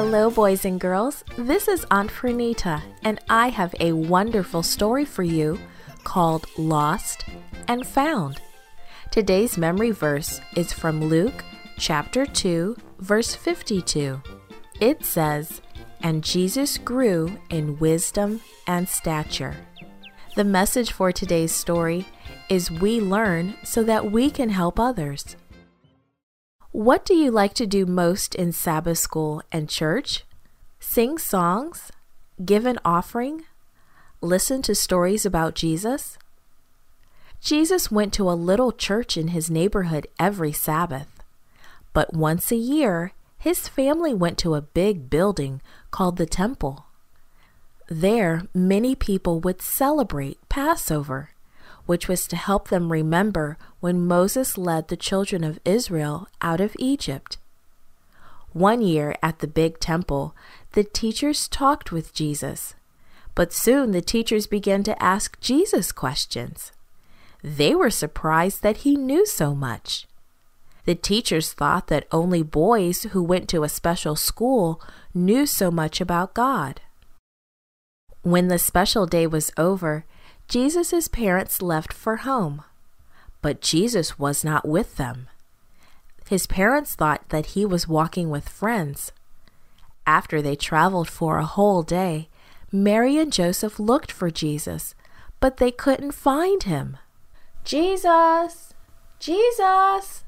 Hello, boys and girls. This is Aunt Fernita, and I have a wonderful story for you called Lost and Found. Today's memory verse is from Luke chapter 2, verse 52. It says, And Jesus grew in wisdom and stature. The message for today's story is we learn so that we can help others. What do you like to do most in Sabbath school and church? Sing songs? Give an offering? Listen to stories about Jesus? Jesus went to a little church in his neighborhood every Sabbath. But once a year, his family went to a big building called the Temple. There, many people would celebrate Passover which was to help them remember when Moses led the children of Israel out of Egypt. One year at the big temple, the teachers talked with Jesus, but soon the teachers began to ask Jesus questions. They were surprised that he knew so much. The teachers thought that only boys who went to a special school knew so much about God. When the special day was over, Jesus' parents left for home, but Jesus was not with them. His parents thought that he was walking with friends. After they traveled for a whole day, Mary and Joseph looked for Jesus, but they couldn't find him. Jesus! Jesus!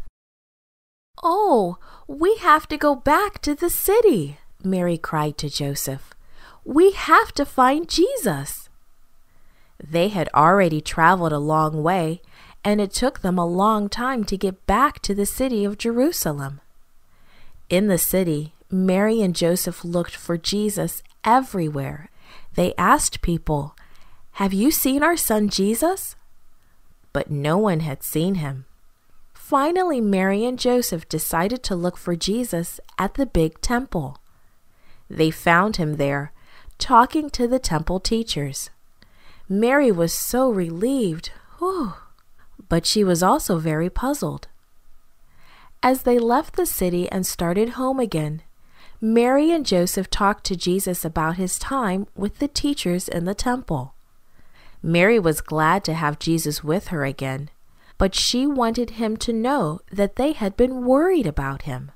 Oh, we have to go back to the city, Mary cried to Joseph. We have to find Jesus. They had already traveled a long way, and it took them a long time to get back to the city of Jerusalem. In the city, Mary and Joseph looked for Jesus everywhere. They asked people, Have you seen our son Jesus? But no one had seen him. Finally, Mary and Joseph decided to look for Jesus at the big temple. They found him there, talking to the temple teachers. Mary was so relieved, whew, but she was also very puzzled. As they left the city and started home again, Mary and Joseph talked to Jesus about his time with the teachers in the temple. Mary was glad to have Jesus with her again, but she wanted him to know that they had been worried about him.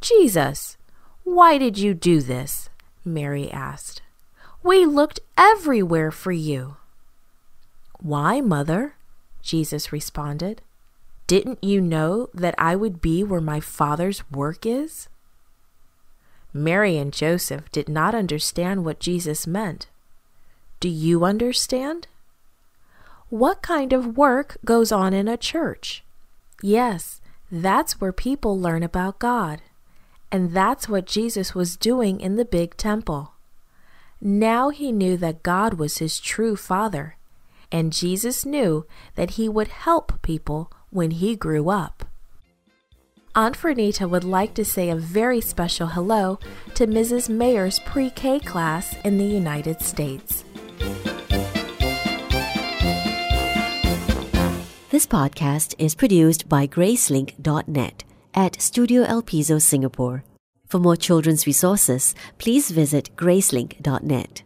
Jesus, why did you do this? Mary asked. We looked everywhere for you. Why, mother? Jesus responded. Didn't you know that I would be where my Father's work is? Mary and Joseph did not understand what Jesus meant. Do you understand? What kind of work goes on in a church? Yes, that's where people learn about God. And that's what Jesus was doing in the big temple. Now he knew that God was his true father, and Jesus knew that he would help people when he grew up. Aunt Fernita would like to say a very special hello to Mrs. Mayer's pre K class in the United States. This podcast is produced by Gracelink.net at Studio El Piso, Singapore. For more children's resources, please visit gracelink.net.